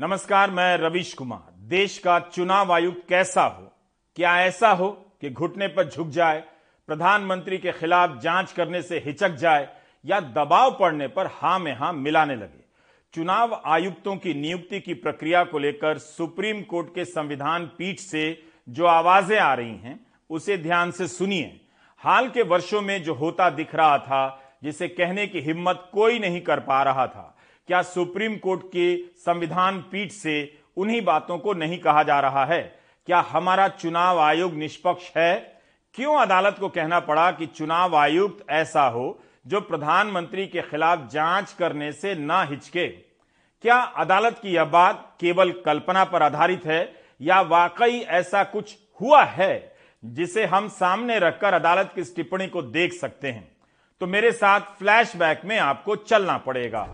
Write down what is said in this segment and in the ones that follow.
नमस्कार, मैं रविश कुमार। देश का चुनाव आयुक्त कैसा हो? क्या ऐसा हो कि घुटने पर झुक जाए, प्रधानमंत्री के खिलाफ जाँच करने से हिचक जाए, या दबाव पड़ने पर हाँ में हाँ मिलाने लगे? चुनाव आयुक्तों की नियुक्ति की प्रक्रिया को लेकर सुप्रीम कोर्ट के संविधान पीठ से जो आवाज़ें आ रही हैं, उसे ध्यान से सुनिए। हाल के वर्षों में जो होता दिख रहा था, जिसे कहने की हिम्मत कोई नहीं कर पा रहा था क्या सुप्रीम कोर्ट के संविधान पीठ से उन्हीं बातों को नहीं कहा जा रहा है? क्या हमारा चुनाव आयोग निष्पक्ष है? क्यों अदालत को कहना पड़ा कि चुनाव आयुक्त ऐसा हो जो प्रधानमंत्री के खिलाफ जाँच करने से ना हिचके? क्या अदालत की यह बात केवल कल्पना पर आधारित है या वाकई ऐसा कुछ हुआ है जिसे हम सामने रखकर अदालत की इस टिप्पणी को देख सकते हैं? तो मेरे साथ फ्लैशबैक में आपको चलना पड़ेगा।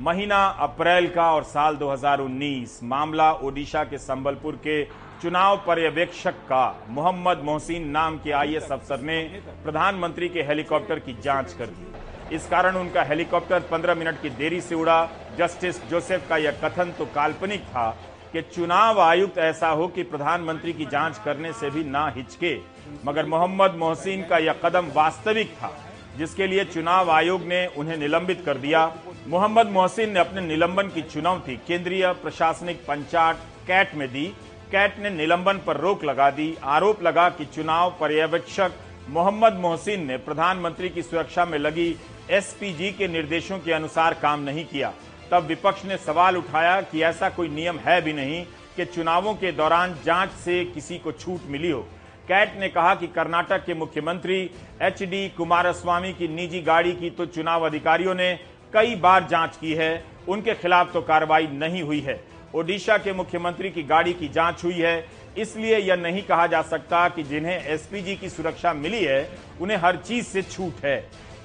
महीना अप्रैल का और साल 2019 मामला ओडिशा के संबलपुर के चुनाव पर्यवेक्षक का, मोहम्मद मोहसिन नाम के आईएएस अफसर ने प्रधानमंत्री के हेलीकॉप्टर की जाँच कर दी। इस कारण उनका हेलीकॉप्टर 15 मिनट की देरी से उड़ा। जस्टिस जोसेफ का यह कथन तो काल्पनिक था कि चुनाव आयुक्त ऐसा हो कि प्रधानमंत्री की जाँच करने से भी ना हिचके। मगर मोहम्मद मोहसिन का यह कदम वास्तविक था, जिसके लिए चुनाव आयोग ने उन्हें निलंबित कर दिया। मोहम्मद मोहसिन ने अपने निलंबन की चुनौती केंद्रीय प्रशासनिक पंचायत कैट में दी। कैट ने निलंबन पर रोक लगा दी। आरोप लगा कि चुनाव पर्यवेक्षक मोहम्मद मोहसिन ने प्रधानमंत्री की सुरक्षा में लगी एसपीजी के निर्देशों के अनुसार काम नहीं किया। तब विपक्ष ने सवाल उठाया कि ऐसा कोई नियम है भी नहीं कि चुनावों के दौरान जाँच से किसी को छूट मिली हो। कैट ने कहा कि कर्नाटक के मुख्यमंत्री एच डी कुमारस्वामी की निजी गाड़ी की तो चुनाव अधिकारियों ने कई बार जाँच की है। उनके खिलाफ तो कार्रवाई नहीं हुई है। ओडिशा के मुख्यमंत्री की गाड़ी की जाँच हुई है। इसलिए यह नहीं कहा जा सकता कि जिन्हें एसपीजी की सुरक्षा मिली है, उन्हें हर चीज़ से छूट है।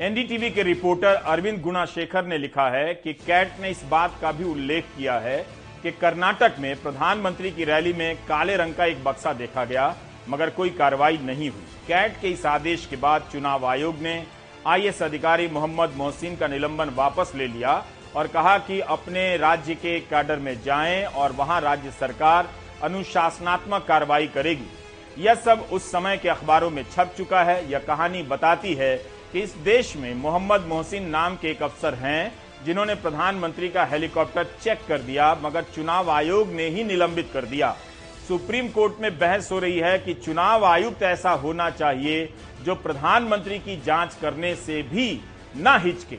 एनडीटीवी के रिपोर्टर अरविंद गुणाशेखर ने लिखा है कि कैट ने इस बात का भी उल्लेख किया है कि कर्नाटक में प्रधानमंत्री की रैली में काले रंग का एक बक्सा देखा गया, मगर कोई कार्रवाई नहीं हुई। कैट के इस आदेश के बाद चुनाव आयोग ने आईएएस अधिकारी मोहम्मद मोहसिन का निलंबन वापस ले लिया और कहा कि अपने राज्य के कैडर में जाएँ और वहाँ राज्य सरकार अनुशासनात्मक कार्रवाई करेगी। यह सब उस समय के अखबारों में छप चुका है। यह कहानी बताती है कि इस देश में मोहम्मद मोहसिन नाम के एक अफसर हैं जिन्होंने प्रधानमंत्री का हेलीकॉप्टर चेक कर दिया, मगर चुनाव आयोग ने ही निलंबित कर दिया। सुप्रीम कोर्ट में बहस हो रही है कि चुनाव आयुक्त ऐसा होना चाहिए जो प्रधानमंत्री की जाँच करने से भी न हिचके।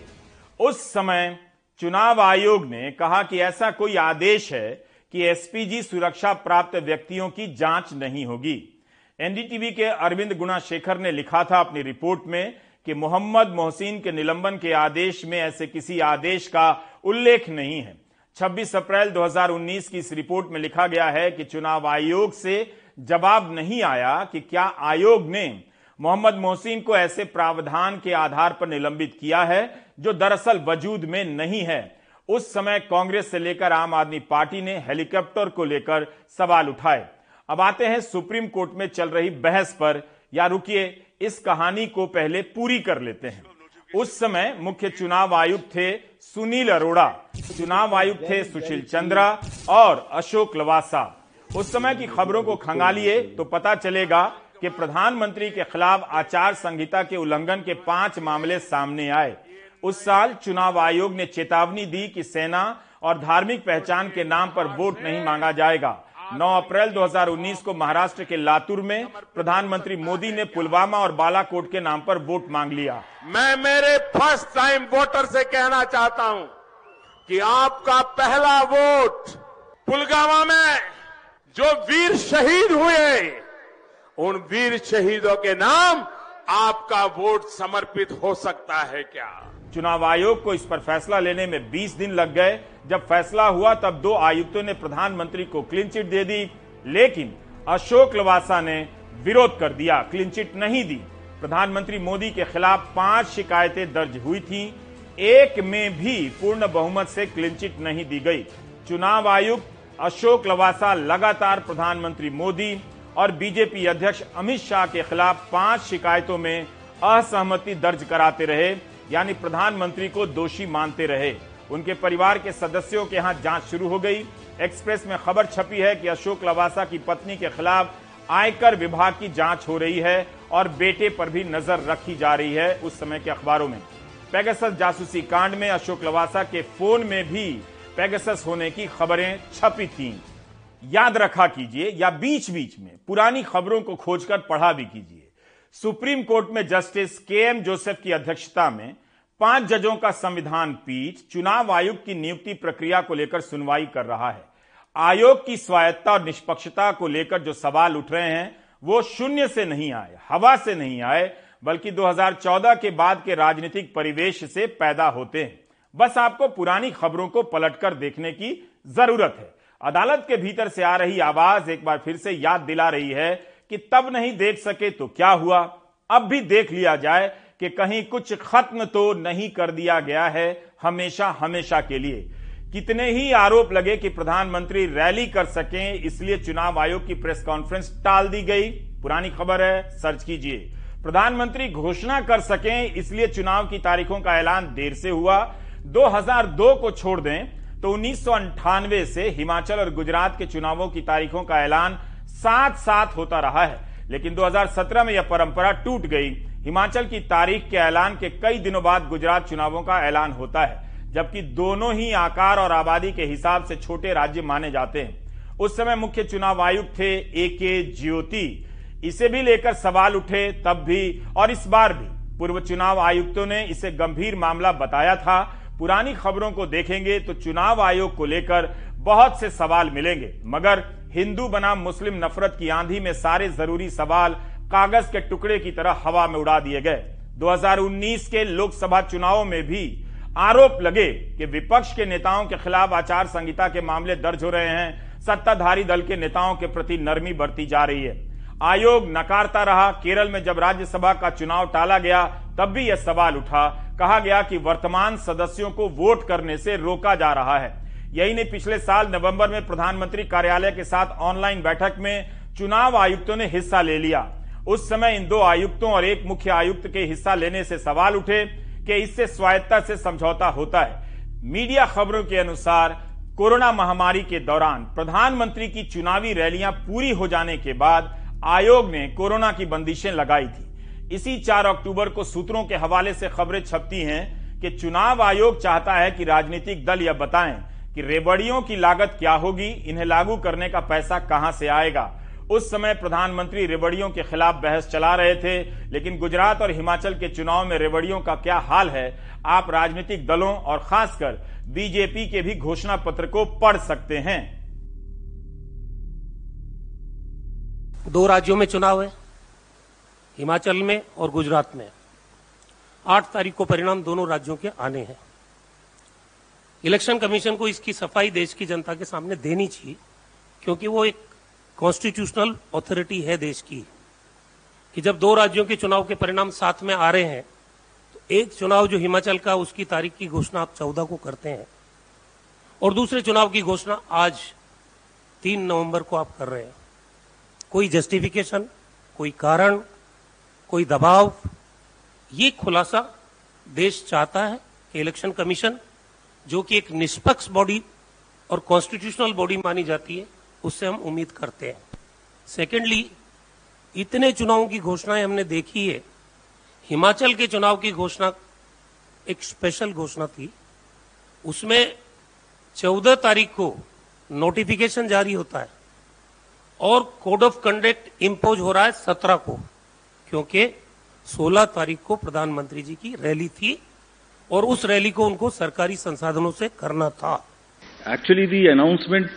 उस समय चुनाव आयोग ने कहा कि ऐसा कोई आदेश है कि एसपीजी सुरक्षा प्राप्त व्यक्तियों की जाँच नहीं होगी। एनडीटीवी के अरविंद गुणाशेखर ने लिखा था अपनी रिपोर्ट में कि मोहम्मद मोहसिन के निलंबन के आदेश में ऐसे किसी आदेश का उल्लेख नहीं है। 26 अप्रैल 2019 की इस रिपोर्ट में लिखा गया है कि चुनाव आयोग से जवाब नहीं आया कि क्या आयोग ने मोहम्मद मोहसिन को ऐसे प्रावधान के आधार पर निलंबित किया है जो दरअसल वजूद में नहीं है। उस समय कांग्रेस से लेकर आम आदमी पार्टी ने हेलीकॉप्टर को लेकर सवाल उठाए। अब आते हैं सुप्रीम कोर्ट में चल रही बहस पर। या रुकिए, इस कहानी को पहले पूरी कर लेते हैं। उस समय मुख्य चुनाव आयुक्त थे सुनील अरोड़ा, चुनाव आयुक्त थे सुशील चंद्रा और अशोक लवासा। उस समय की खबरों को खंगालिए तो पता चलेगा कि प्रधानमंत्री के खिलाफ आचार संहिता के उल्लंघन के पाँच मामले सामने आए। उस साल चुनाव आयोग ने चेतावनी दी कि सेना और धार्मिक पहचान के नाम पर वोट नहीं मांगा जाएगा। 9 अप्रैल 2019 को महाराष्ट्र के लातूर में प्रधानमंत्री मोदी ने पुलवामा और बालाकोट के नाम पर वोट मांग लिया। मैं मेरे फ़र्स्ट टाइम वोटर से कहना चाहता हूँ कि आपका पहला वोट पुलवामा में जो वीर शहीद हुए, उन वीर शहीदों के नाम आपका वोट समर्पित हो सकता है क्या? चुनाव आयोग को इस पर फैसला लेने में 20 दिन लग गए। जब फैसला हुआ, तब दो आयुक्तों ने प्रधानमंत्री को क्लीन चिट दे दी। लेकिन अशोक लवासा ने विरोध कर दिया क्लीन चिट नहीं दी। प्रधानमंत्री मोदी के खिलाफ पाँच शिकायतें दर्ज हुई थी। एक में भी पूर्ण बहुमत से क्लीन चिट नहीं दी गई। चुनाव आयुक्त अशोक लवासा लगातार प्रधानमंत्री मोदी और बीजेपी अध्यक्ष अमित शाह के खिलाफ पाँच शिकायतों में असहमति दर्ज कराते रहे। यानी प्रधानमंत्री को दोषी मानते रहे। उनके परिवार के सदस्यों के यहाँ जाँच शुरू हो गई। एक्सप्रेस में खबर छपी है कि अशोक लवासा की पत्नी के खिलाफ आयकर विभाग की जाँच हो रही है और बेटे पर भी नज़र रखी जा रही है उस समय के अखबारों में। पेगासस जासूसी कांड में अशोक लवासा के फ़ोन में भी पेगासस होने की खबरें छपी थीं। याद रखा कीजिए या बीच बीच में पुरानी खबरों को खोजकर पढ़ा भी कीजिए। सुप्रीम कोर्ट में जस्टिस के एम जोसेफ की अध्यक्षता में पाँच जजों का संविधान पीठ चुनाव आयोग की नियुक्ति प्रक्रिया को लेकर सुनवाई कर रहा है। आयोग की स्वायत्ता और निष्पक्षता को लेकर जो सवाल उठ रहे हैं, वो शून्य से नहीं आए, हवा से नहीं आए, बल्कि 2014 के बाद के राजनीतिक परिवेश से पैदा होते हैं। बस आपको पुरानी खबरों को पलटकर देखने की ज़रूरत है। अदालत के भीतर से आ रही आवाज़ एक बार फिर से याद दिला रही है कि तब नहीं देख सके तो क्या हुआ? अब भी देख लिया जाए कि कहीं कुछ खत्म तो नहीं कर दिया गया है हमेशा हमेशा के लिए। कितने ही आरोप लगे कि प्रधानमंत्री रैली कर सकें, इसलिए चुनाव आयोग की प्रेस कॉन्फ्रेंस टाल दी गई। पुरानी खबर है, सर्च कीजिए। प्रधानमंत्री घोषणा कर सकें, इसलिए चुनाव की तारीखों का ऐलान देर से हुआ। 2002 को छोड़ दें तो उन्नीस से हिमाचल और गुजरात के चुनावों की तारीखों का ऐलान साथ साथ होता रहा है। लेकिन 2017 में यह परंपरा टूट गई। हिमाचल की तारीख के ऐलान के कई दिनों बाद गुजरात चुनावों का ऐलान होता है, जबकि दोनों ही आकार और आबादी के हिसाब से छोटे राज्य माने जाते हैं। उस समय मुख्य चुनाव आयुक्त थे ए के ज्योति। इसे भी लेकर सवाल उठे तब भी, और इस बार भी। पूर्व चुनाव आयुक्तों ने इसे गंभीर मामला बताया था। पुरानी खबरों को देखेंगे तो चुनाव आयोग को लेकर बहुत से सवाल मिलेंगे। मगर हिंदू बनाम मुस्लिम नफरत की आंधी में सारे ज़रूरी सवाल कागज़ के टुकड़े की तरह हवा में उड़ा दिए गए। 2019 के लोकसभा चुनावों में भी आरोप लगे कि विपक्ष के नेताओं के खिलाफ आचार संहिता के मामले दर्ज हो रहे हैं। सत्ताधारी दल के नेताओं के प्रति नरमी बरती जा रही है। आयोग नकारता रहा। केरल में जब राज्यसभा का चुनाव टाला गया, तब भी यह सवाल उठा। कहा गया कि वर्तमान सदस्यों को वोट करने से रोका जा रहा है। यही नहीं, पिछले साल नवंबर में प्रधानमंत्री कार्यालय के साथ ऑनलाइन बैठक में चुनाव आयुक्तों ने हिस्सा ले लिया। उस समय इन दो आयुक्तों और एक मुख्य आयुक्त के हिस्सा लेने से सवाल उठे कि इससे स्वायत्ता से समझौता होता है। मीडिया खबरों के अनुसार कोरोना महामारी के दौरान प्रधानमंत्री की चुनावी रैलियाँ पूरी हो जाने के बाद आयोग ने कोरोना की बंदिशें लगाई थी। इसी 4 अक्टूबर को सूत्रों के हवाले से खबरें छपती हैं कि चुनाव आयोग चाहता है कि राजनीतिक दल यह बताएँ कि रेबड़ियों की लागत क्या होगी, इन्हें लागू करने का पैसा कहाँ से आएगा? उस समय प्रधानमंत्री रेवड़ियों के खिलाफ बहस चला रहे थे, लेकिन गुजरात और हिमाचल के चुनाव में रेवड़ियों का क्या हाल है, आप राजनीतिक दलों और खासकर बीजेपी के भी घोषणा पत्र को पढ़ सकते हैं। दो राज्यों में चुनाव है, हिमाचल में और गुजरात में। आठ तारीख को परिणाम दोनों राज्यों के आने हैं। इलेक्शन कमीशन को इसकी सफ़ाई देश की जनता के सामने देनी चाहिए, क्योंकि वो एक कॉन्स्टिट्यूशनल अथॉरिटी है देश की, कि जब दो राज्यों के चुनाव के परिणाम साथ में आ रहे हैं तो एक चुनाव जो हिमाचल का, उसकी तारीख की घोषणा आप चौदह को करते हैं, और दूसरे चुनाव की घोषणा आज तीन नवंबर को आप कर रहे हैं। कोई जस्टिफिकेशन कोई कारण, कोई दबाव, ये खुलासा देश चाहता है कि इलेक्शन कमीशन जो कि एक निष्पक्ष बॉडी और कॉन्स्टिट्यूशनल बॉडी मानी जाती है, उससे हम उम्मीद करते हैं। सेकेंडली इतने चुनावों की घोषणाएँ हमने देखी है। हिमाचल के चुनाव की घोषणा, एक स्पेशल घोषणा थी। उसमें चौदह तारीख को नोटिफिकेशन जारी होता है और कोड ऑफ़ कंडक्ट इम्पोज हो रहा है सत्रह को, क्योंकि सोलह तारीख को प्रधानमंत्री जी की रैली थी। और उस रैली को उनको सरकारी संसाधनों से करना था। एक्चुअली दी अनाउंसमेंट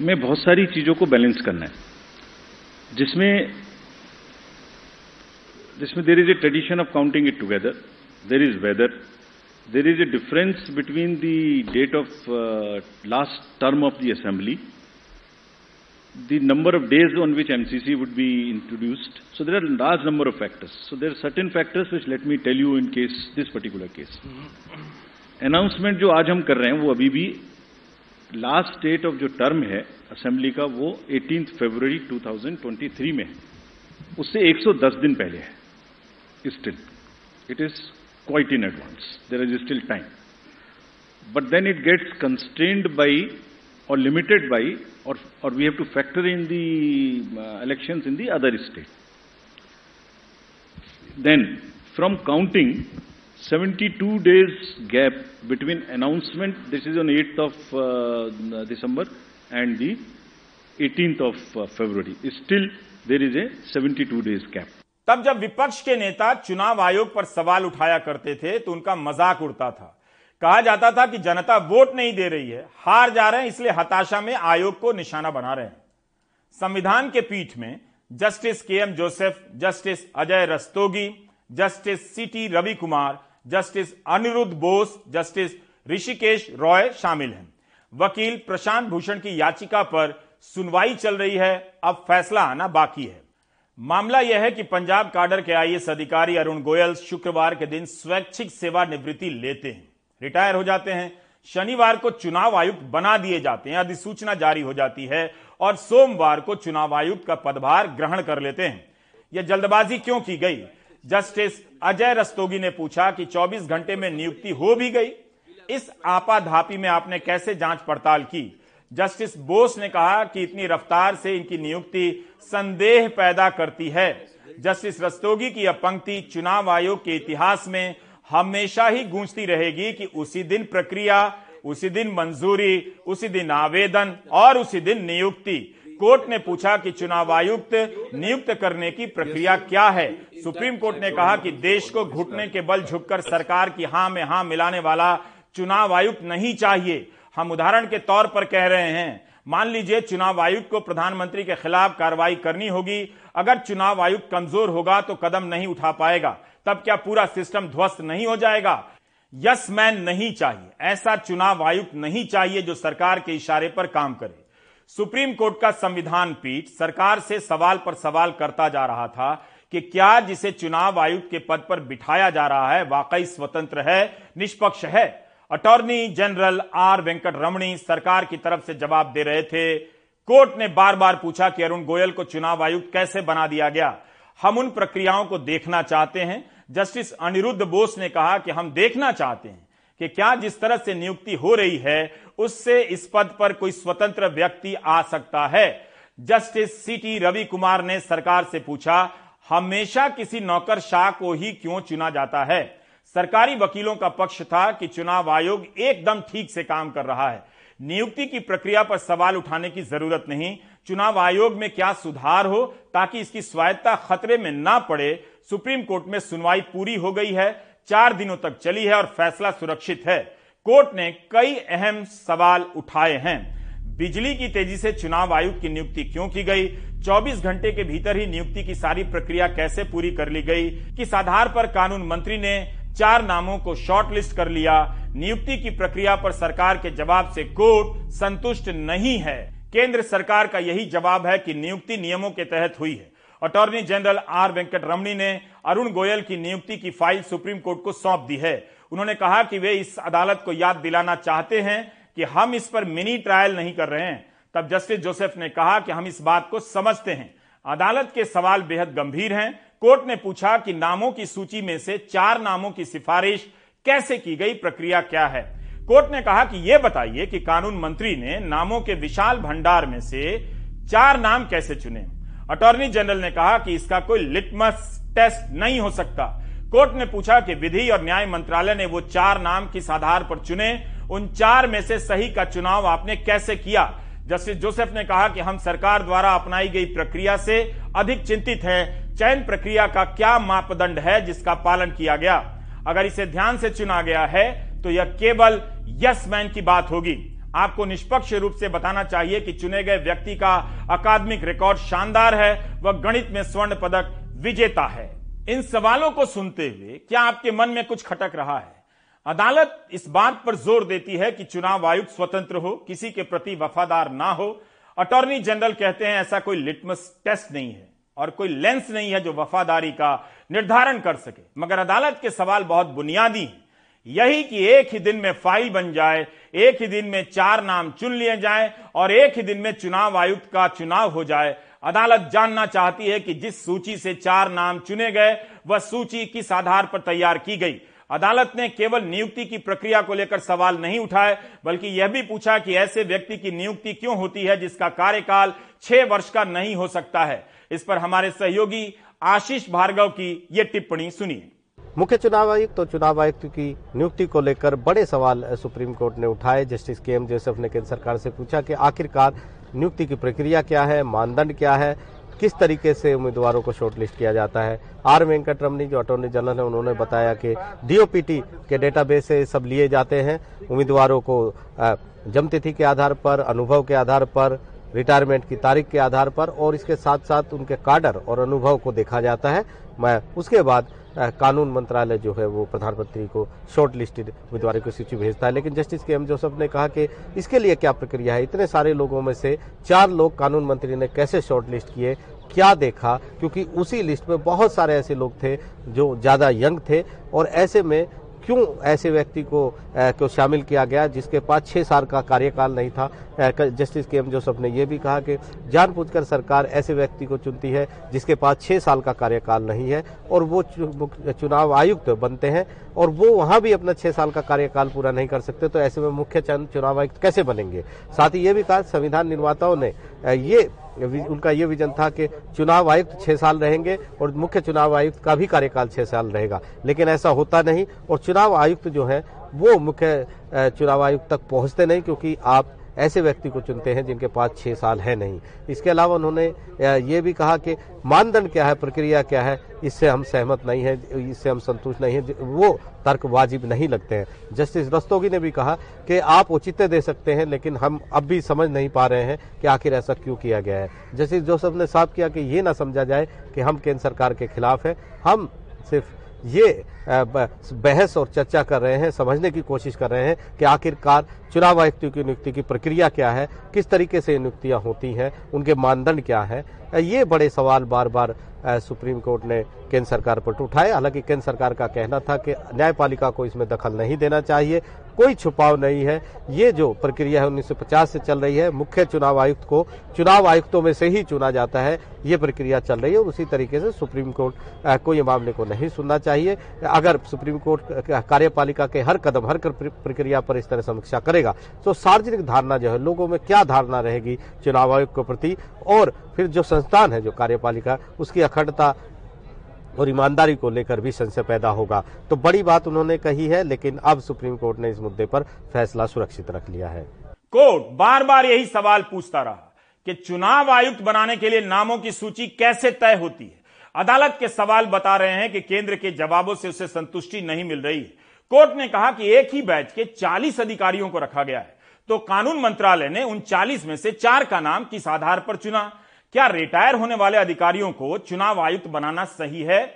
में बहुत सारी चीज़ों को बैलेंस करना है। जिसमें जिसमें there is a tradition of counting it together there is whether there is a difference between the date of last term of the assembly the number of days on which MCC would be introduced. So there are a large number of factors. So there are certain factors which let me tell you in case this particular case. Announcement जो आज हम कर रहे हैं वो अभी भी last date of जो टर्म है असेंबली का वो 18 फरवरी 2023 में है उससे 110 दिन पहले है still it is quite in advance there is still time but then it gets constrained by or limited by, or, or we have to factor in the uh, elections in the other state. Then, from counting, 72 days gap between announcement, this is on 8th of uh, December, and the 18th of uh, February. Still, there is a 72 days gap. तब जब विपक्ष के नेता चुनाव आयोग पर सवाल उठाया करते थे तो उनका मज़ाक उड़ता था कहा जाता था कि जनता वोट नहीं दे रही है, हार जा रहे हैं, इसलिए हताशा में आयोग को निशाना बना रहे हैं। संविधान के पीठ में justice K M Joseph, justice Ajay Rastogi, justice C T Ravi Kumar justice Aniruddha Bose, justice Hrishikesh Roy शामिल हैं। वकील प्रशांत भूषण की याचिका पर सुनवाई चल रही है, अब फैसला आना बाकी है। मामला यह है कि पंजाब काडर के आईएएस अधिकारी अरुण गोयल शुक्रवार के दिन स्वैच्छिक सेवानिवृत्ति लेते हैं। रिटायर हो जाते हैं। शनिवार को चुनाव आयुक्त बना दिए जाते हैं, अधिसूचना जारी हो जाती है और सोमवार को चुनाव आयुक्त का पदभार ग्रहण कर लेते हैं। यह जल्दबाजी क्यों की गई? जस्टिस अजय रस्तोगी ने पूछा कि 24 घंटे में नियुक्ति हो भी गई। इस आपाधापी में आपने कैसे जाँच पड़ताल की? जस्टिस बोस ने कहा कि इतनी रफ्तार से इनकी नियुक्ति संदेह पैदा करती है। जस्टिस रस्तोगी की यह पंक्ति चुनाव आयोग के इतिहास में हमेशा ही गूंजती रहेगी कि उसी दिन प्रक्रिया, उसी दिन मंजूरी, उसी दिन आवेदन और उसी दिन नियुक्ति। कोर्ट ने पूछा कि चुनाव आयुक्त नियुक्त करने की प्रक्रिया क्या है। सुप्रीम कोर्ट ने कहा कि देश को घुटने के बल झुककर सरकार की हाँ में हाँ मिलाने वाला चुनाव आयुक्त नहीं चाहिए। हम उदाहरण के तौर पर कह रहे हैं, मान लीजिए चुनाव आयुक्त को प्रधानमंत्री के खिलाफ कार्रवाई करनी होगी। अगर चुनाव आयुक्त कमज़ोर होगा तो कदम नहीं उठा पाएगा। तब क्या पूरा सिस्टम ध्वस्त नहीं हो जाएगा? यस मैन नहीं चाहिए। ऐसा चुनाव आयुक्त नहीं चाहिए जो सरकार के इशारे पर काम करे। सुप्रीम कोर्ट का संविधान पीठ सरकार से सवाल पर सवाल करता जा रहा था कि क्या जिसे चुनाव आयुक्त के पद पर बिठाया जा रहा है, वाकई स्वतंत्र है, निष्पक्ष है? अटॉर्नी जनरल आर वेंकट रमणी सरकार की तरफ़ से जवाब दे रहे थे। कोर्ट ने बार बार पूछा कि अरुण गोयल को चुनाव आयुक्त कैसे बना दिया गया? हम उन प्रक्रियाओं को देखना चाहते हैं। जस्टिस अनिरुद्ध बोस ने कहा कि हम देखना चाहते हैं कि क्या जिस तरह से नियुक्ति हो रही है, उससे इस पद पर कोई स्वतंत्र व्यक्ति आ सकता है। Justice C T Ravi Kumar ने सरकार से पूछा, हमेशा किसी नौकर शाह को ही क्यों चुना जाता है? सरकारी वकीलों का पक्ष था कि चुनाव आयोग एकदम ठीक से काम कर रहा है। नियुक्ति की प्रक्रिया पर सवाल उठाने की ज़रूरत नहीं। चुनाव आयोग में क्या सुधार हो ताकि इसकी स्वायत्ता खतरे में ना पड़े सुप्रीम कोर्ट में सुनवाई पूरी हो गई है, चार दिनों तक चली है और फैसला सुरक्षित है। कोर्ट ने कई अहम सवाल उठाए हैं। बिजली की तेज़ी से चुनाव आयोग की नियुक्ति क्यों की गई? 24 घंटे के भीतर ही नियुक्ति की सारी प्रक्रिया कैसे पूरी कर ली गई? किस आधार पर कानून मंत्री ने चार नामों को शॉर्ट लिस्ट कर लिया? नियुक्ति की प्रक्रिया पर सरकार के जवाब से कोर्ट संतुष्ट नहीं है। केंद्र सरकार का यही जवाब है कि नियुक्ति नियमों के तहत हुई है। अटॉर्नी जनरल आर वेंकट रमणी ने अरुण गोयल की नियुक्ति की फ़ाइल सुप्रीम कोर्ट को सौंप दी है। उन्होंने कहा कि वे इस अदालत को याद दिलाना चाहते हैं कि हम इस पर मिनी ट्रायल नहीं कर रहे हैं। तब जस्टिस जोसेफ ने कहा कि हम इस बात को समझते हैं। अदालत के सवाल बेहद गंभीर हैं। कोर्ट ने पूछा कि नामों की सूची में से चार नामों की सिफारिश कैसे की गई, प्रक्रिया क्या है? कोर्ट ने कहा कि यह बताइए कि कानून मंत्री ने नामों के विशाल भंडार में से चार नाम कैसे चुने। अटॉर्नी जनरल ने कहा कि इसका कोई लिटमस टेस्ट नहीं हो सकता। कोर्ट ने पूछा कि विधि और न्याय मंत्रालय ने वो चार नाम किस आधार पर चुने? उन चार में से सही का चुनाव आपने कैसे किया? जस्टिस जोसेफ ने कहा कि हम सरकार द्वारा अपनाई गई प्रक्रिया से अधिक चिंतित हैं। चयन प्रक्रिया का क्या मापदंड है जिसका पालन किया गया? अगर इसे ध्यान से चुना गया है तो यह केवल यस मैन की बात होगी। आपको निष्पक्ष रूप से बताना चाहिए कि चुने गए व्यक्ति का अकादमिक रिकॉर्ड शानदार है, वह गणित में स्वर्ण पदक विजेता है। इन सवालों को सुनते हुए क्या आपके मन में कुछ खटक रहा है? अदालत इस बात पर ज़ोर देती है कि चुनाव आयुक्त स्वतंत्र हो, किसी के प्रति वफादार ना हो। अटॉर्नी जनरल कहते हैं, ऐसा कोई लिटमस टेस्ट नहीं है और कोई लेंस नहीं है जो वफादारी का निर्धारण कर सके। मगर अदालत के सवाल बहुत बुनियादी हैं। यही कि एक ही दिन में फ़ाइल बन जाए, एक ही दिन में चार नाम चुन लिए जाए और एक ही दिन में चुनाव आयुक्त का चुनाव हो जाए। अदालत जानना चाहती है कि जिस सूची से चार नाम चुने गए, वह सूची किस आधार पर तैयार की गई। अदालत ने केवल नियुक्ति की प्रक्रिया को लेकर सवाल नहीं उठाए, बल्कि यह भी पूछा कि ऐसे व्यक्ति की नियुक्ति क्यों होती है जिसका कार्यकाल छह वर्ष का नहीं हो सकता है। इस पर हमारे सहयोगी आशीष भार्गव की यह टिप्पणी सुनिए। मुख्य चुनाव आयुक्त तो चुनाव आयुक्त की नियुक्ति को लेकर बड़े सवाल सुप्रीम कोर्ट ने उठाए। जस्टिस के एम जोसेफ ने केंद्र सरकार से पूछा कि आखिरकार नियुक्ति की प्रक्रिया क्या है, मानदंड क्या है, किस तरीके से उम्मीदवारों को शॉर्टलिस्ट किया जाता है। आर वेंकट रमनी जो अटॉर्नी जनरल है, उन्होंने बताया कि डीओपीटी के डेटाबेस से सब लिए जाते हैं। उम्मीदवारों को जमतिथि के आधार पर, अनुभव के आधार पर, रिटायरमेंट की तारीख के आधार पर और इसके साथ साथ उनके कार्डर और अनुभव को देखा जाता है। मैं, उसके बाद कानून मंत्रालय जो है वो प्रधानमंत्री को शॉर्ट लिस्टेड उम्मीदवारों की सूची भेजता है। लेकिन जस्टिस के एम जोसफ ने कहा कि इसके लिए क्या प्रक्रिया है? इतने सारे लोगों में से चार लोग कानून मंत्री ने कैसे शॉर्ट लिस्ट किए? क्या देखा? क्योंकि उसी लिस्ट में बहुत सारे ऐसे लोग थे जो ज़्यादा यंग थे और ऐसे में क्यों ऐसे व्यक्ति को को शामिल किया गया जिसके पास छह साल का कार्यकाल नहीं था? जस्टिस के एम जोसफ ने यह भी कहा कि जानबूझकर सरकार ऐसे व्यक्ति को चुनती है जिसके पास छह साल का कार्यकाल नहीं है और वो चुनाव आयुक्त बनते हैं और वो वहाँ भी अपना छह साल का कार्यकाल पूरा नहीं कर सकते तो ऐसे में मुख्य चुनाव आयुक्त कैसे बनेंगे? साथ ही ये भी कहा, संविधान निर्माताओं ने ये उनका ये विजन था कि चुनाव आयुक्त छह साल रहेंगे और मुख्य चुनाव आयुक्त का भी कार्यकाल छह साल रहेगा। लेकिन ऐसा होता नहीं और चुनाव आयुक्त जो है, वो मुख्य चुनाव आयुक्त तक पहुँचते नहीं क्योंकि आप ऐसे व्यक्ति को चुनते हैं जिनके पास छह साल है नहीं। इसके अलावा उन्होंने ये भी कहा कि मानदंड क्या है, प्रक्रिया क्या है, इससे हम सहमत नहीं है, इससे हम संतुष्ट नहीं है वो तर्क वाजिब नहीं लगते हैं। जस्टिस रस्तोगी ने भी कहा कि आप औचित्य दे सकते हैं, लेकिन हम अब भी समझ नहीं पा रहे हैं कि आखिर ऐसा क्यों किया गया है। जस्टिस जोसफ ने साफ़ किया कि ये ना समझा जाए कि हम केंद्र सरकार के खिलाफ है, हम सिर्फ़ ये बहस और चर्चा कर रहे हैं, समझने की कोशिश कर रहे हैं कि आखिरकार चुनाव आयुक्तों की नियुक्ति की प्रक्रिया क्या है, किस तरीके से नियुक्तियाँ होती हैं, उनके मानदंड क्या है। ये बड़े सवाल बार बार सुप्रीम कोर्ट ने केंद्र सरकार पर उठाए। हालाँकि केंद्र सरकार का कहना था कि न्यायपालिका को इसमें दखल नहीं देना चाहिए। कोई छुपाव नहीं है। ये जो प्रक्रिया है 1950 से चल रही है, मुख्य चुनाव आयुक्त को, चुनाव आयुक्तों में से ही चुना जाता है। ये प्रक्रिया चल रही है और उसी तरीके से सुप्रीम कोर्ट को ये मामले को नहीं सुनना चाहिए। अगर सुप्रीम कोर्ट कार्यपालिका के हर कदम, हर प्रक्रिया पर इस तरह समीक्षा करेगा तो सार्वजनिक धारणा जो है, लोगों में क्या धारणा रहेगी चुनाव आयोग के प्रति? और फिर जो संस्थान है, जो कार्यपालिका, उसकी अखंडता और ईमानदारी को लेकर भी संशय पैदा होगा। तो बड़ी बात उन्होंने कही है, लेकिन अब सुप्रीम कोर्ट ने इस मुद्दे पर फैसला सुरक्षित रख लिया है। कोर्ट बार बार यही सवाल पूछता रहा कि चुनाव आयुक्त बनाने के लिए नामों की सूची कैसे तय होती है। अदालत के सवाल बता रहे हैं कि केंद्र के जवाबों से उसे संतुष्टि नहीं मिल रही। है कोर्ट ने कहा कि एक ही बैच के 40 अधिकारियों को रखा गया है। तो कानून मंत्रालय ने उन 40 में से चार का नाम किस आधार पर चुना। क्या रिटायर होने वाले अधिकारियों को चुनाव आयुक्त बनाना सही है?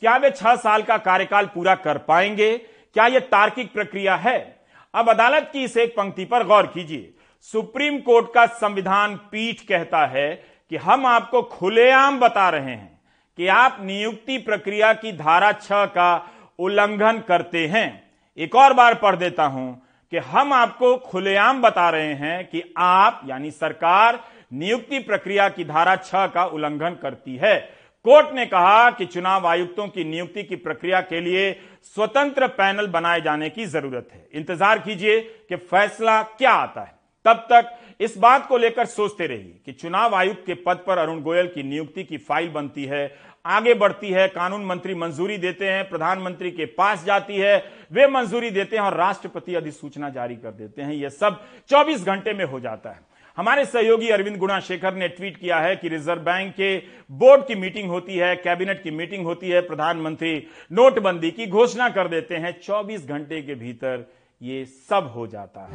क्या वे छह साल का कार्यकाल पूरा कर पाएँगे? क्या यह तार्किक प्रक्रिया है? अब अदालत की इस एक पंक्ति पर गौर कीजिए। सुप्रीम कोर्ट का संविधान पीठ कहता है कि हम आपको खुलेआम बता रहे हैं कि आप नियुक्ति प्रक्रिया की धारा छह का उल्लंघन करते हैं। एक और बार पढ़ देता हूँ कि हम आपको खुलेआम बता रहे हैं कि आप, यानी सरकार नियुक्ति प्रक्रिया की धारा छह का उल्लंघन करती है। कोर्ट ने कहा कि चुनाव आयुक्तों की नियुक्ति की प्रक्रिया के लिए स्वतंत्र पैनल बनाए जाने की ज़रूरत है। इंतज़ार कीजिए कि फैसला क्या आता है। तब तक इस बात को लेकर सोचते रहिए कि चुनाव आयुक्त के पद पर अरुण गोयल की नियुक्ति की फ़ाइल बनती है, आगे बढ़ती है, कानून मंत्री मंजूरी देते हैं, प्रधानमंत्री के पास जाती है, वे मंजूरी देते हैं और राष्ट्रपति अधिसूचना जारी कर देते हैं। यह सब 24 घंटे में हो जाता है। हमारे सहयोगी अरविंद गुणाशेखर ने ट्वीट किया है कि रिज़र्व बैंक के बोर्ड की मीटिंग होती है कैबिनेट की मीटिंग होती है प्रधानमंत्री नोटबंदी की घोषणा कर देते हैं। 24 घंटे के भीतर ये सब हो जाता है।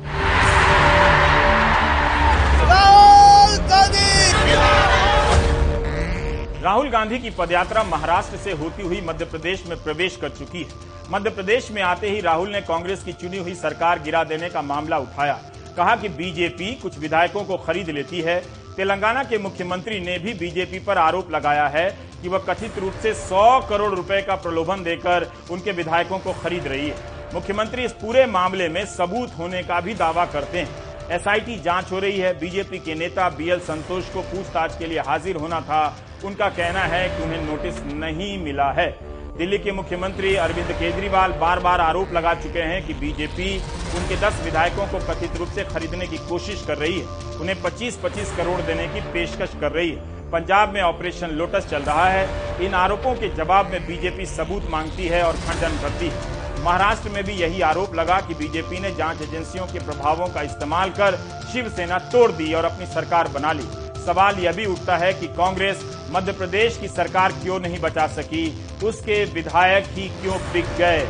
राहुल गांधी की पदयात्रा महाराष्ट्र से होती हुई मध्य प्रदेश में प्रवेश कर चुकी है। मध्य प्रदेश में आते ही राहुल ने कांग्रेस की चुनी हुई सरकार गिरा देने का मामला उठाया। कहा कि बीजेपी कुछ विधायकों को खरीद लेती है। तेलंगाना के मुख्यमंत्री ने भी बीजेपी पर आरोप लगाया है कि वह कथित रूप से 100 करोड़ रुपए का प्रलोभन देकर उनके विधायकों को खरीद रही है। मुख्यमंत्री इस पूरे मामले में सबूत होने का भी दावा करते हैं। एसआईटी जाँच हो रही है। बीजेपी के नेता बीएल संतोष को पूछताछ के लिए हाजिर होना था। उनका कहना है कि उन्हें नोटिस नहीं मिला है। दिल्ली के मुख्यमंत्री अरविंद केजरीवाल बार बार आरोप लगा चुके हैं कि बीजेपी उनके 10 विधायकों को कथित रूप से खरीदने की कोशिश कर रही है। उन्हें 25-25 करोड़ देने की पेशकश कर रही है। पंजाब में ऑपरेशन लोटस चल रहा है। इन आरोपों के जवाब में बीजेपी सबूत मांगती है और खंडन करती है। महाराष्ट्र में भी यही आरोप लगा कि बीजेपी ने जाँच एजेंसियों के प्रभावों का इस्तेमाल कर शिवसेना तोड़ दी और अपनी सरकार बना ली। सवाल यह भी उठता है कि कांग्रेस मध्य प्रदेश की सरकार क्यों नहीं बचा सकी? उसके विधायक ही क्यों बिक गए?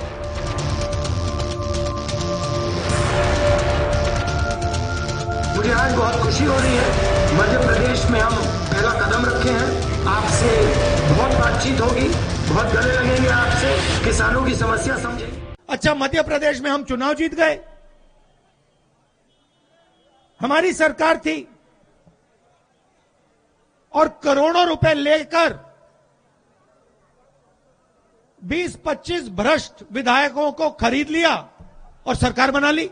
मुझे आज बहुत खुशी हो रही है। मध्य प्रदेश में हम पहला कदम रखे हैं। आपसे बहुत बातचीत होगी। बहुत गले लगेंगे आपसे। किसानों की समस्या समझे। अच्छा मध्य प्रदेश में हम चुनाव जीत गए। हमारी सरकार थी। और करोड़ों रुपए लेकर 20-25 भ्रष्ट विधायकों को खरीद लिया और सरकार बना ली।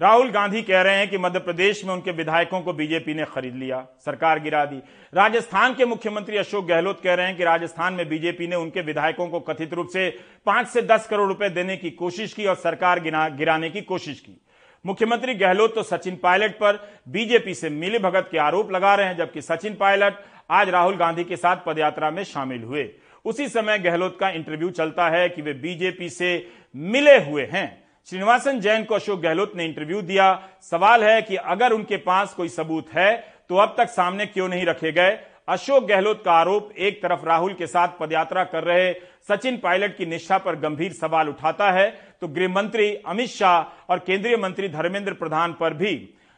राहुल गांधी कह रहे हैं कि मध्य प्रदेश में उनके विधायकों को बीजेपी ने खरीद लिया, सरकार गिरा दी। राजस्थान के मुख्यमंत्री अशोक गहलोत कह रहे हैं कि राजस्थान में बीजेपी ने उनके विधायकों को कथित रूप से पाँच से दस करोड़ रुपए देने की कोशिश की और सरकार गिराने की कोशिश की। मुख्यमंत्री गहलोत तो सचिन पायलट पर बीजेपी से मिली भगत के आरोप लगा रहे हैं, जबकि सचिन पायलट आज राहुल गांधी के साथ पदयात्रा में शामिल हुए। उसी समय गहलोत का इंटरव्यू चलता है कि वे बीजेपी से मिले हुए हैं। श्रीनिवासन जैन को अशोक गहलोत ने इंटरव्यू दिया। सवाल है कि अगर उनके पास कोई सबूत है तो अब तक सामने क्यों नहीं रखे गए? अशोक गहलोत का आरोप, एक तरफ़ राहुल के साथ पदयात्रा कर रहे सचिन पायलट की निष्ठा पर गंभीर सवाल उठाता है तो गृह मंत्री अमित शाह और केंद्रीय मंत्री धर्मेंद्र प्रधान पर भी।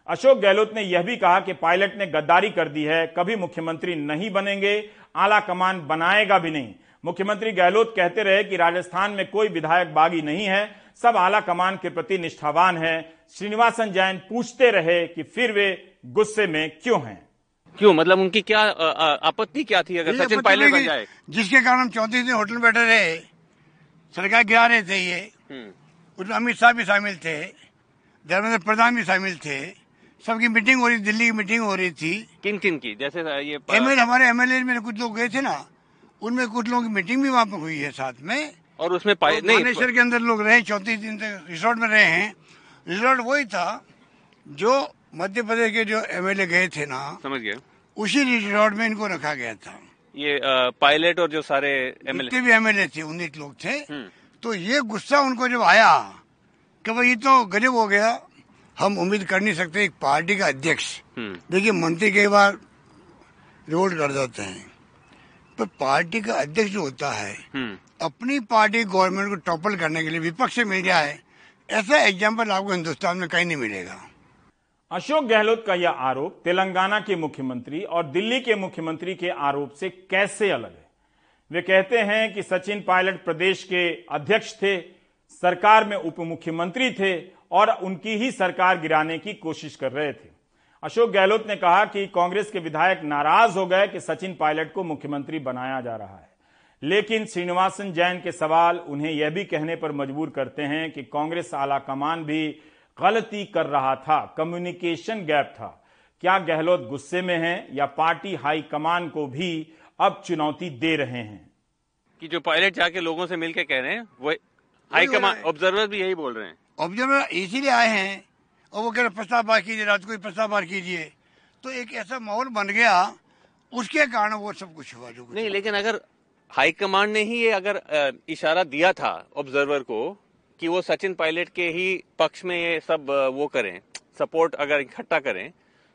अशोक गहलोत ने यह भी कहा कि पायलट ने गद्दारी कर दी है, कभी मुख्यमंत्री नहीं बनेंगे, आला कमान बनाएगा भी नहीं। मुख्यमंत्री गहलोत कहते रहे कि राजस्थान में कोई विधायक बागी नहीं है, सब आला कमान के प्रति निष्ठावान है। श्रीनिवासन जैन पूछते रहे कि फिर वे गुस्से में क्यों हैं। क्यों? मतलब उनकी क्या आपत्ति क्या थी अगर सचिन पायलट बन जाए? जिसके कारण हम चौंतीस दिन होटल में बैठे रहे सरकार गिरा रहे थे ये। हम्म। उसमें अमित शाह भी शामिल थे धर्मेंद्र प्रधान भी शामिल थे। सबकी मीटिंग हो रही दिल्ली की मीटिंग हो रही थी। किन किन की? जैसे ये एमएलए हमारे एमएलए में कुछ लोग गए थे ना उनमें कुछ लोगों की मीटिंग भी वहाँ पर हुई है साथ में। और उसमें पाए नहीं भुवनेश्वर के अंदर लोग रहे चौतीस दिन तक रिसोर्ट में रहे हैं। रिसोर्ट वही था जो मध्य प्रदेश के जो एमएलए गए थे ना समझ गए उसी रिसोर्ट में इनको रखा गया था ये पायलट और जो सारे एमएलए भी एमएलए थे उन्नीस लोग थे हम्म। तो ये गुस्सा उनको जब आया कि भाई ये तो गजब हो गया हम उम्मीद कर नहीं सकते एक पार्टी का अध्यक्ष हम्म। देखिए मंत्री कई बार रोल कर देते हैं पर पार्टी का अध्यक्ष जो होता है हम्म। अपनी पार्टी गवर्नमेंट को टॉपल करने के लिए विपक्ष से मिल जाए ऐसा एग्ज़ाम्पल आपको हिंदुस्तान में कहीं नहीं मिलेगा अशोक गहलोत का यह आरोप तेलंगाना के मुख्यमंत्री और दिल्ली के मुख्यमंत्री के आरोप से कैसे अलग है? वे कहते हैं कि सचिन पायलट प्रदेश के अध्यक्ष थे, सरकार में उप मुख्यमंत्री थे और उनकी ही सरकार गिराने की कोशिश कर रहे थे। अशोक गहलोत ने कहा कि कांग्रेस के विधायक नाराज़ हो गए कि सचिन पायलट को मुख्यमंत्री बनाया जा रहा है। लेकिन श्रीनिवासन जैन के सवाल उन्हें यह भी कहने पर मजबूर करते हैं कि कांग्रेस आला कमान भी गलती कर रहा था कम्युनिकेशन गैप था। क्या गहलोत गुस्से में हैं या पार्टी हाई कमान को भी अब चुनौती दे रहे हैं? कि जो पायलट जाके लोगों से मिलकर कह रहे हैं वो हाई कमान ऑब्जर्वर भी यही बोल रहे हैं। ऑब्जर्वर इसीलिए आए हैं और वो कह रहे प्रस्ताव पार कीजिए रात को प्रस्ताव पार कीजिए। तो एक ऐसा माहौल बन गया उसके कारण वो सब कुछ हुआ जो नहीं लेकिन अगर हाईकमांड ने ही ये अगर इशारा दिया था ऑब्जर्वर को कि वो सचिन पायलट के ही पक्ष में ये सब वो करें सपोर्ट अगर इकट्ठा करें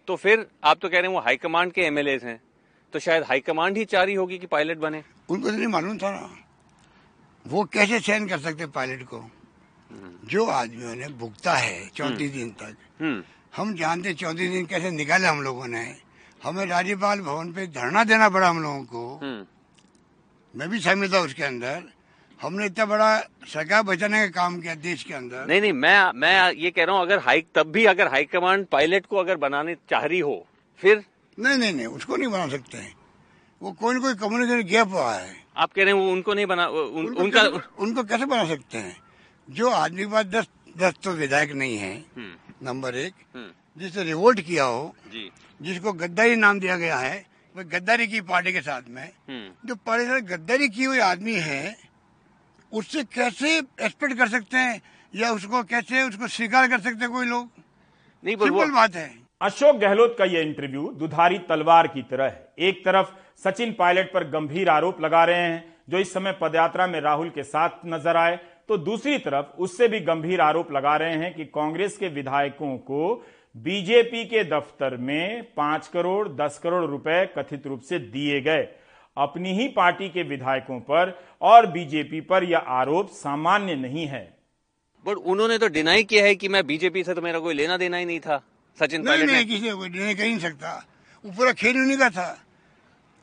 तो फिर आप तो कह रहे हैं वो हाईकमांड के एमएलए हैं तो शायद हाईकमांड ही चाह रही होगी कि पायलट बने। उनको तो नहीं मालूम था ना। वो कैसे चयन कर सकते पायलट को? जो आदमियों ने भुगता है चौतीस दिन तक हम्म। हम जानते चौतीस दिन कैसे निकाले हम लोगों ने। हमें राज्यपाल भवन पे धरना देना पड़ा हम लोगों को। हम्म। मैं भी शामिल था उसके अंदर। हमने इतना बड़ा सरकार बचाने का काम किया देश के अंदर नहीं नहीं मैं मैं ये कह रहा हूँ अगर हाई तब भी अगर हाईकमांड पायलट को अगर बनाने चाह रही हो फिर नहीं नहीं नहीं उसको नहीं बना सकते हैं वो कोई ना कोई कम्युनिकेशन गैप हुआ है आप कह रहे हैं वो उनको नहीं बना उन, उनको उनका उनको कैसे बना सकते हैं जो आदमी के पास दस दस तो विधायक नहीं है हम्म। नंबर एक हम्म। जिसने रिवोल्ट किया हो जी जिसको गद्दारी नाम दिया गया है वो गद्दारी की पार्टी के साथ में हम्म। जो पार्टी गद्दारी की हुई आदमी है उससे कैसे एक्सपेक्ट कर सकते हैं? या उसको कैसे उसको स्वीकार कर सकते हैं कोई लोग? नहीं सिंपल बात है। अशोक गहलोत का यह इंटरव्यू दुधारी तलवार की तरह है। एक तरफ़ सचिन पायलट पर गंभीर आरोप लगा रहे हैं जो इस समय पदयात्रा में राहुल के साथ नज़र आए। तो दूसरी तरफ़ उससे भी गंभीर आरोप लगा रहे हैं कि कांग्रेस के विधायकों को बीजेपी के दफ्तर में पाँच करोड़ दस करोड़ रुपए कथित रूप से दिए गए। अपनी ही पार्टी के विधायकों पर और बीजेपी पर यह आरोप सामान्य नहीं है। बट उन्होंने तो डिनाई किया है कि मैं बीजेपी से तो मेरा कोई लेना देना ही नहीं था सचिन नहीं पायलट नहीं किसी को नहीं कह नहीं सकता। वो पूरा खेल उन्हीं का था।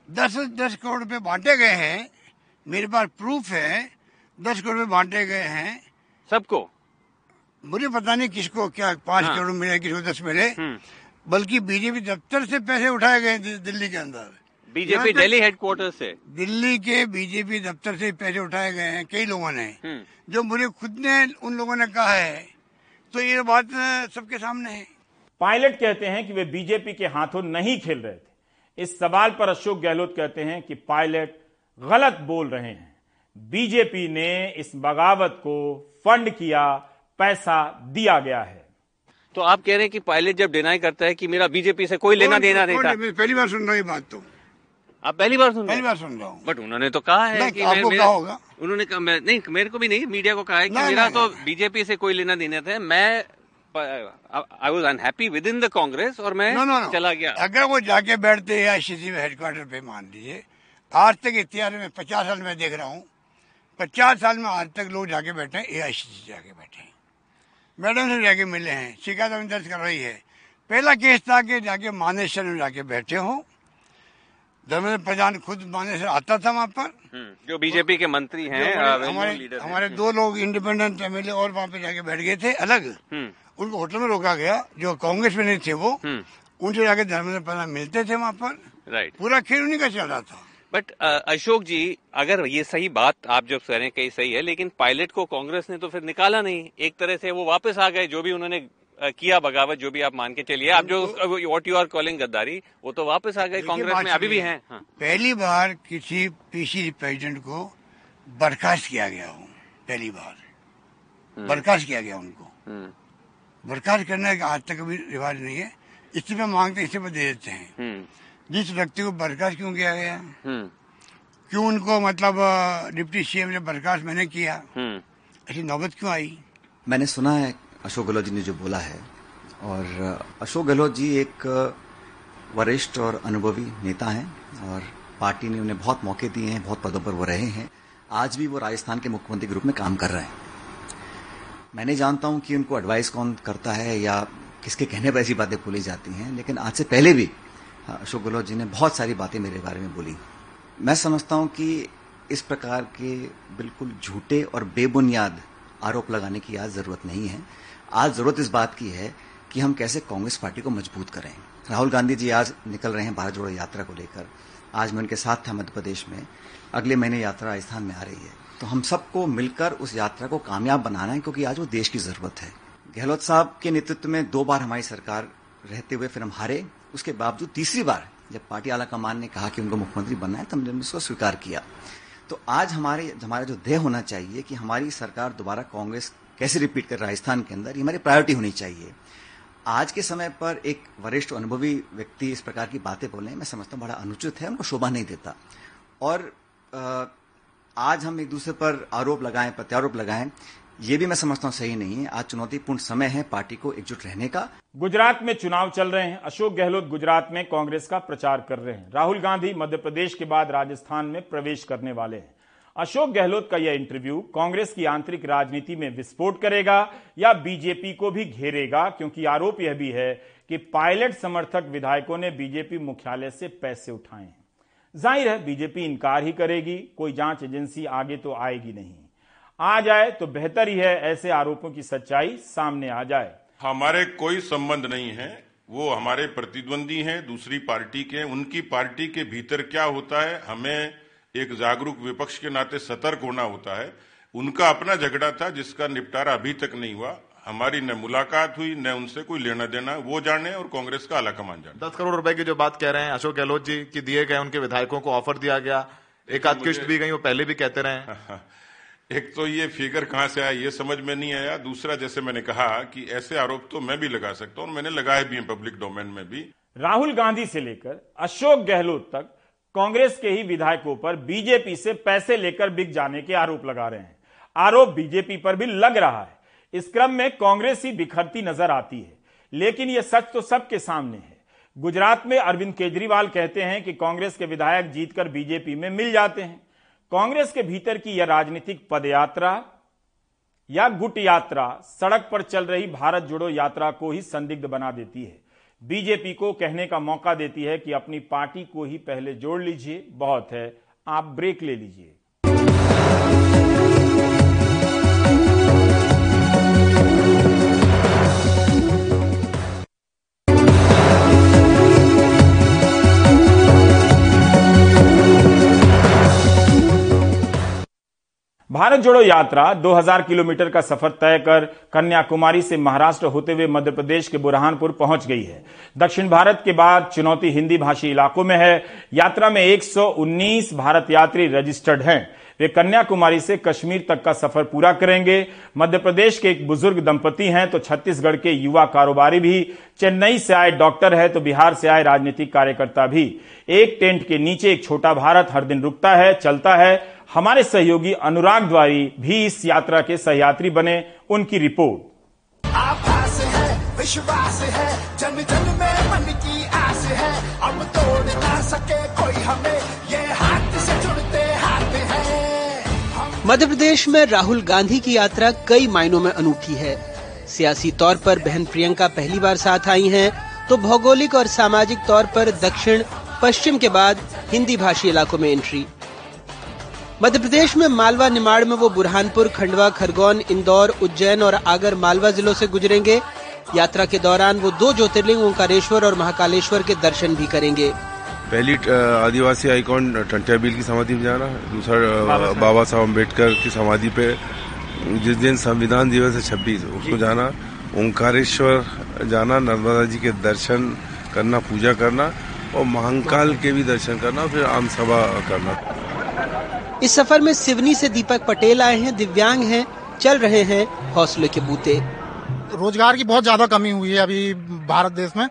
दस दस करोड़ रुपए बांटे गए हैं मेरे पास प्रूफ है दस करोड़ रुपए बांटे गए हैं। सबको? मुझे पता नहीं किसको क्या पाँच हाँ। करोड़ मिले किसको दस मिले हम्म। बल्कि बीजेपी दफ्तर से पैसे उठाए गए दिल्ली के अंदर। बीजेपी दिल्ली हेडक्वार्टर से। दिल्ली के बीजेपी दफ्तर से पैसे उठाए गए हैं कई लोगों ने। हम्म। जो मुझे खुद ने उन लोगों ने कहा है तो ये बात सबके सामने है। पायलट कहते हैं कि वे बीजेपी के हाथों नहीं खेल रहे थे। इस सवाल पर अशोक गहलोत कहते हैं कि पायलट गलत बोल रहे हैं। बीजेपी ने इस बगावत को फंड किया पैसा दिया गया है। तो आप कह रहे हैं कि पायलट जब डिनाई करता है कि मेरा बीजेपी से कोई लेना देना नहीं था? पहली बार सुन रहा हूँ ये बात तो। आप पहली बार सुन पहली बार सुन रहा हूँ। बट उन्होंने तो कहा है कि आपको मैं- कहा होगा। उन्होंने कहा मैं नहीं मेरे को भी नहीं मीडिया को कहा है कि मेरा तो। बीजेपी से कोई लेना देना था। मैं I was unhappy with in the Congress और मैं नो नो नो चला गया। अगर वो जाके बैठते हैं में हेडक्वार्टर पे मान लीजिए। आज तक इतिहास में पचास साल में देख रहा हूँ। पचास साल में आज तक लोग जाके बैठे हैं सी जाके बैठे हैं। मैडम से जाके मिले हैं। शिकायत दर्ज कर रही है। पहला केस था कि जाके मानेसर में जाके बैठे हो। धर्मेंद्र प्रधान खुद मानेसर आता था वहाँ पर। हम्म, जो बीजेपी के मंत्री हैं हमारे हमारे, हैं। हमारे दो लोग इंडिपेंडेंट एमएलए और वहाँ पे जाके बैठ गए थे अलग। हम्म, उनको होटल में रोका गया जो कांग्रेस में नहीं थे वो हम्म, उनसे जाके धर्मेंद्र प्रधान मिलते थे वहाँ पर। राइट पूरा खेल उन्हीं का चल रहा था। बट अशोक जी अगर ये सही बात आप जो कह रहे हैं कहीं सही है लेकिन पायलट को कांग्रेस ने तो फिर निकाला नहीं। एक तरह से वो वापस आ गए जो भी उन्होंने किया बगावत जो भी आप मान के चलिए। आप जो व्हाट यू आर कॉलिंग गद्दारी वो तो वापस आ गए कांग्रेस में अभी भी हैं। हाँ। पहली बार किसी पीसी प्रेसिडेंट को बर्खास्त किया गया हो पहली बार। बर्खास्त किया गया उनको। हम्म, बर्खास्त करने का आज तक कभी रिवाज नहीं है। इस्तीफा मांगते इस्तीफा दे देते हैं। हम्म, जिस व्यक्ति को बर्खास्त क्यों किया गया? हम्म, क्यों उनको मतलब डिप्टी सीएम ने बर्खास्त मैंने किया? हम्म, ऐसी नौबत क्यों आई? मैंने सुना है अशोक गहलोत जी ने जो बोला है। और अशोक गहलोत जी एक वरिष्ठ और अनुभवी नेता हैं और पार्टी ने उन्हें बहुत मौके दिए हैं, बहुत पदों पर वो रहे हैं। आज भी वो राजस्थान के मुख्यमंत्री के रूप में काम कर रहे हैं। मैं नहीं जानता हूँ कि उनको एडवाइस कौन करता है या किसके कहने पर ऐसी बातें बोली जाती हैं, लेकिन आज से पहले भी अशोक गहलोत जी ने बहुत सारी बातें मेरे बारे में बोली। मैं समझता हूँ कि इस प्रकार के बिल्कुल झूठे और बेबुनियाद आरोप लगाने की आज ज़रूरत नहीं है। आज ज़रूरत इस बात की है कि हम कैसे कांग्रेस पार्टी को मज़बूत करें। राहुल गांधी जी आज निकल रहे हैं भारत जोड़ो यात्रा को लेकर। आज मैं उनके साथ था मध्य प्रदेश में। अगले महीने यात्रा राजस्थान में आ रही है। तो हम सबको मिलकर उस यात्रा को कामयाब बनाना है, क्योंकि आज वो देश की ज़रूरत है। गहलोत साहब के नेतृत्व में दो बार हमारी सरकार रहते हुए फिर हम हारे। उसके बावजूद तीसरी बार जब पार्टी आला कमान ने कहा कि उनको मुख्यमंत्री बनना है तो हमने उसको स्वीकार किया। तो आज हमारे, हमारा जो ध्येय होना चाहिए कि हमारी सरकार दोबारा कांग्रेस कैसे रिपीट कर राजस्थान के अंदर, ये हमारी प्रायोरिटी होनी चाहिए। आज के समय पर एक वरिष्ठ अनुभवी व्यक्ति इस प्रकार की बातें बोले मैं समझता हूँ, बड़ा अनुचित है, उनको शोभा नहीं देता। और आज हम एक दूसरे पर आरोप लगाएँ, प्रत्यारोप लगाएँ, ये भी मैं समझता हूँ सही नहीं है। आज चुनौतीपूर्ण समय है पार्टी को एकजुट रहने का। गुजरात में चुनाव चल रहे हैं। अशोक गहलोत गुजरात में कांग्रेस का प्रचार कर रहे हैं। राहुल गांधी मध्य प्रदेश के बाद राजस्थान में प्रवेश करने वाले हैं। अशोक गहलोत का यह इंटरव्यू कांग्रेस की आंतरिक राजनीति में विस्फोट करेगा या बीजेपी को भी घेरेगा? क्योंकि आरोप यह भी है कि पायलट समर्थक विधायकों ने बीजेपी मुख्यालय से पैसे उठाए हैं। ज़ाहिर है, बीजेपी इनकार ही करेगी, कोई जाँच एजेंसी आगे तो आएगी नहीं। आ जाए तो बेहतर ही है, ऐसे आरोपों की सच्चाई सामने आ जाए। हमारे कोई संबंध नहीं है, वो हमारे प्रतिद्वंदी हैं, दूसरी पार्टी के उनकी पार्टी के भीतर क्या होता है, हमें एक जागरूक विपक्ष के नाते सतर्क होना होता है। उनका अपना झगड़ा था जिसका निपटारा अभी तक नहीं हुआ। हमारी न मुलाकात हुई न उनसे कोई लेना देना वो जाने और कांग्रेस का आला कमान जाने। दस करोड़ रुपए की जो बात कह रहे हैं अशोक गहलोत जी की दिए गए उनके विधायकों को ऑफ़र दिया गया। एक आध किश्त भी गई वो पहले भी कहते रहे एक तो ये फिगर कहाँ से आया ये समझ में नहीं आया। दूसरा जैसे मैंने कहा कि ऐसे आरोप तो मैं भी लगा सकता हूँ और मैंने लगाए भी हैं पब्लिक डोमेन में भी। राहुल गांधी से लेकर अशोक गहलोत तक कांग्रेस के ही विधायकों पर बीजेपी से पैसे लेकर बिक जाने के आरोप लगा रहे हैं। आरोप बीजेपी पर भी लग रहा है। इस क्रम में कांग्रेस ही बिखरती नज़र आती है। लेकिन यह सच तो सबके सामने है। गुजरात में अरविंद केजरीवाल कहते हैं कि कांग्रेस के विधायक जीतकर बीजेपी में मिल जाते हैं। कांग्रेस के भीतर की यह राजनीतिक पदयात्रा या गुट यात्रा सड़क पर चल रही भारत जोड़ो यात्रा को ही संदिग्ध बना देती है। बीजेपी को कहने का मौका देती है कि अपनी पार्टी को ही पहले जोड़ लीजिए। बहुत है। आप ब्रेक ले लीजिए। भारत जोड़ो यात्रा 2000 किलोमीटर का सफ़र तय कर कन्याकुमारी से महाराष्ट्र होते हुए मध्य प्रदेश के बुरहानपुर पहुँच गई है। दक्षिण भारत के बाद चुनौती हिंदी भाषी इलाकों में है। यात्रा में 119 भारत यात्री रजिस्टर्ड हैं। वे कन्याकुमारी से कश्मीर तक का सफ़र पूरा करेंगे। मध्य प्रदेश के एक बुज़ुर्ग दंपति हैं तो छत्तीसगढ़ के युवा कारोबारी भी। चेन्नई से आए डॉक्टर है तो बिहार से आए राजनीतिक कार्यकर्ता भी। एक टेंट के नीचे एक छोटा भारत हर दिन रुकता है, चलता है। हमारे सहयोगी अनुराग द्वारी भी इस यात्रा के सहयात्री बने उनकी रिपोर्ट। आभास है विश्वास है जन जन में मन की आस है। अब तोड़ ना सके कोई हमें ये हाथ से जुड़ते हाथ है। मध्य प्रदेश में राहुल गांधी की यात्रा कई मायनों में अनूठी है। सियासी तौर पर बहन प्रियंका पहली बार साथ आई हैं, तो भौगोलिक और सामाजिक तौर पर दक्षिण पश्चिम के बाद हिंदी भाषी इलाकों में एंट्री मध्य प्रदेश में मालवा निमाड़ में वो बुरहानपुर खंडवा खरगोन इंदौर उज्जैन और आगर मालवा जिलों से गुजरेंगे। यात्रा के दौरान वो दो ज्योतिर्लिंग ओंकारेश्वर और महाकालेश्वर के दर्शन भी करेंगे। पहली आदिवासी आइकॉन टंटिया बिल की समाधि में जाना दूसरा बाबा साहब। अंबेडकर की समाधि पे जिस दिन संविधान दिवस है छब्बीस उसको जाना। ओंकारेश्वर जाना नर्मदा जी के दर्शन करना पूजा करना और महाकाल के भी दर्शन करना फिर आम सभा करना। इस सफ़र में सिवनी से दीपक पटेल आए हैं दिव्यांग हैं चल रहे हैं हौसले के बूते। रोज़गार की बहुत ज़्यादा कमी हुई है अभी भारत देश में।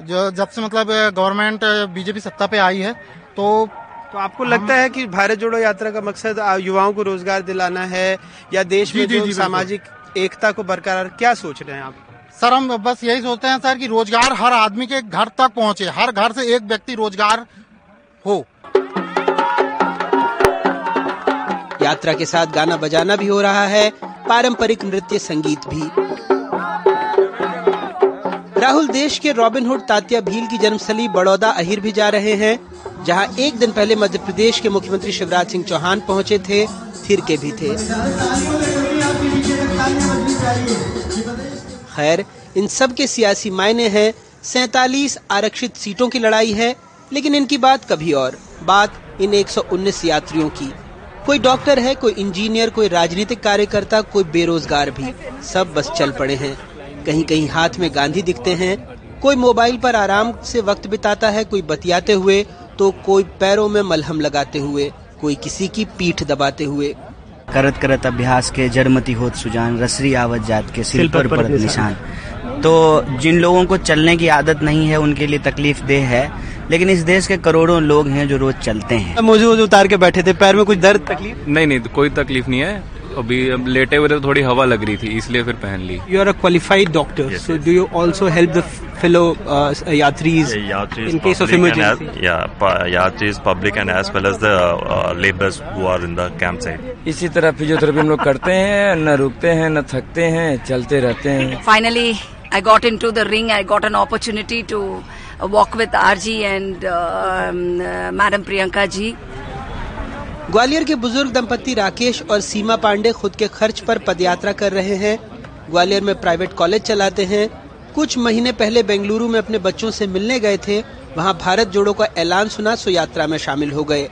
जो जब से मतलब गवर्नमेंट बीजेपी सत्ता पे आई है तो तो आपको लगता है कि भारत जोड़ो यात्रा का मकसद युवाओं को रोज़गार दिलाना है या देश में जो सामाजिक एकता को बरकरार क्या सोच रहे हैं आप? सर हम बस यही सोचते हैं सर कि रोज़गार हर आदमी के घर तक पहुँचे हर घर से एक व्यक्ति रोज़गार हो। यात्रा के साथ गाना बजाना भी हो रहा है, पारंपरिक नृत्य संगीत भी। राहुल देश के रॉबिनहुड तात्या भील की जन्मस्थली बड़ौदा, अहिर भी जा रहे हैं, जहाँ एक दिन पहले मध्य प्रदेश के मुख्यमंत्री शिवराज सिंह चौहान पहुँचे थे, थिर के भी थे। खैर, इन सब के सियासी मायने हैं, सैतालीस आरक्षित सीटों की लड़ाई है, लेकिन इनकी बात कभी और, बात इन 119 यात्रियों की। कोई डॉक्टर है कोई इंजीनियर कोई राजनीतिक कार्यकर्ता कोई बेरोजगार भी। सब बस चल पड़े हैं। कहीं कहीं हाथ में गांधी दिखते हैं। कोई मोबाइल पर आराम से वक्त बिताता है कोई बतियाते हुए तो कोई पैरों में मलहम लगाते हुए कोई किसी की पीठ दबाते हुए। करत करत अभ्यास के जड़मती होत सुजान रसरी आवत जात के सिर पर पड़त निशान। तो जिन लोगों को चलने की आदत नहीं है उनके लिए तकलीफ़ देह है। लेकिन इस देश के करोड़ों लोग हैं जो रोज चलते हैं। मुझे वो उतार के बैठे थे पैर में कुछ दर्द तकलीफ़? नहीं नहीं कोई तकलीफ़ नहीं है। अभी अब लेटे हुए तो थोड़ी हवा लग रही थी इसलिए फिर पहन ली। You are a qualified doctor so do you also help the fellow यात्रीज in case of emergency यात्रीज public and as well as the labours who are in the camp site इसी तरह फिजियोथेरेपी हम लोग करते हैं न रुकते हैं न थकते हैं चलते रहते हैं। Finally I got into the ring I got an opportunity to walk with RG and madam Priyanka ji Gwalior के बुज़ुर्ग दंपति राकेश और सीमा पांडे खुद के खर्च पर पदयात्रा कर रहे हैं। ग्वालियर में प्राइवेट कॉलेज चलाते हैं। कुछ महीने पहले बेंगलुरु में अपने बच्चों से मिलने गए थे। वहाँ भारत जोड़ो का ऐलान सुना सो यात्रा में शामिल हो गए।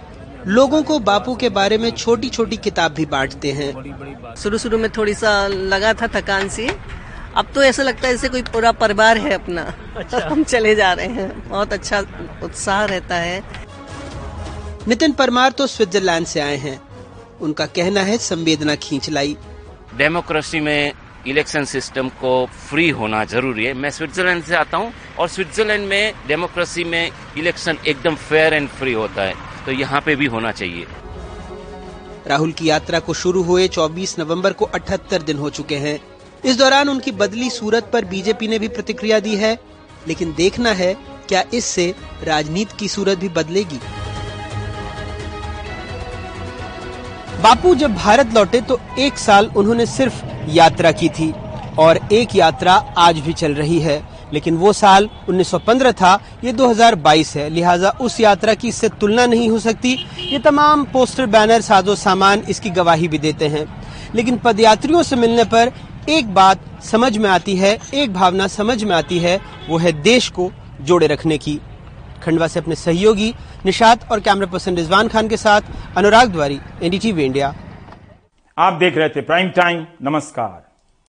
लोगों को बापू के बारे में छोटी छोटी किताब भी बांटते हैं। शुरू शुरू में थोड़ी सा लगा था थकान सी। अब तो ऐसा लगता है जैसे कोई पूरा परिवार है अपना। अच्छा। हम चले जा रहे हैं। बहुत अच्छा उत्साह रहता है। नितिन परमार तो स्विट्जरलैंड से आए हैं। उनका कहना है संवेदना खींच लाई। डेमोक्रेसी में इलेक्शन सिस्टम को फ्री होना ज़रूरी है। मैं स्विट्जरलैंड से आता हूँ और स्विट्जरलैंड में डेमोक्रेसी में इलेक्शन एकदम फेयर एंड फ्री होता है। तो यहाँ पे भी होना चाहिए। राहुल की यात्रा को शुरू हुए 24 नवंबर को 78 दिन हो चुके हैं। इस दौरान उनकी बदली सूरत पर बीजेपी ने भी प्रतिक्रिया दी है, लेकिन देखना है क्या इससे राजनीति की सूरत भी बदलेगी। बापू, जब भारत लौटे तो एक साल उन्होंने सिर्फ़ यात्रा की थी और एक यात्रा आज भी चल रही है, लेकिन वो साल 1915 था, ये 2022 है। लिहाजा उस यात्रा की इससे तुलना नहीं हो सकती। ये तमाम पोस्टर, बैनर साजो सामान इसकी गवाही भी देते हैं। लेकिन पदयात्रियों से मिलने पर एक बात समझ में आती है, एक भावना समझ में आती है, वो है देश को जोड़े रखने की। खंडवा से अपने सहयोगी निषाद और कैमरा पर्सन रिजवान खान के साथ अनुराग द्वारी, एनडीटीवी इंडिया। आप देख रहे थे प्राइम टाइम, नमस्कार।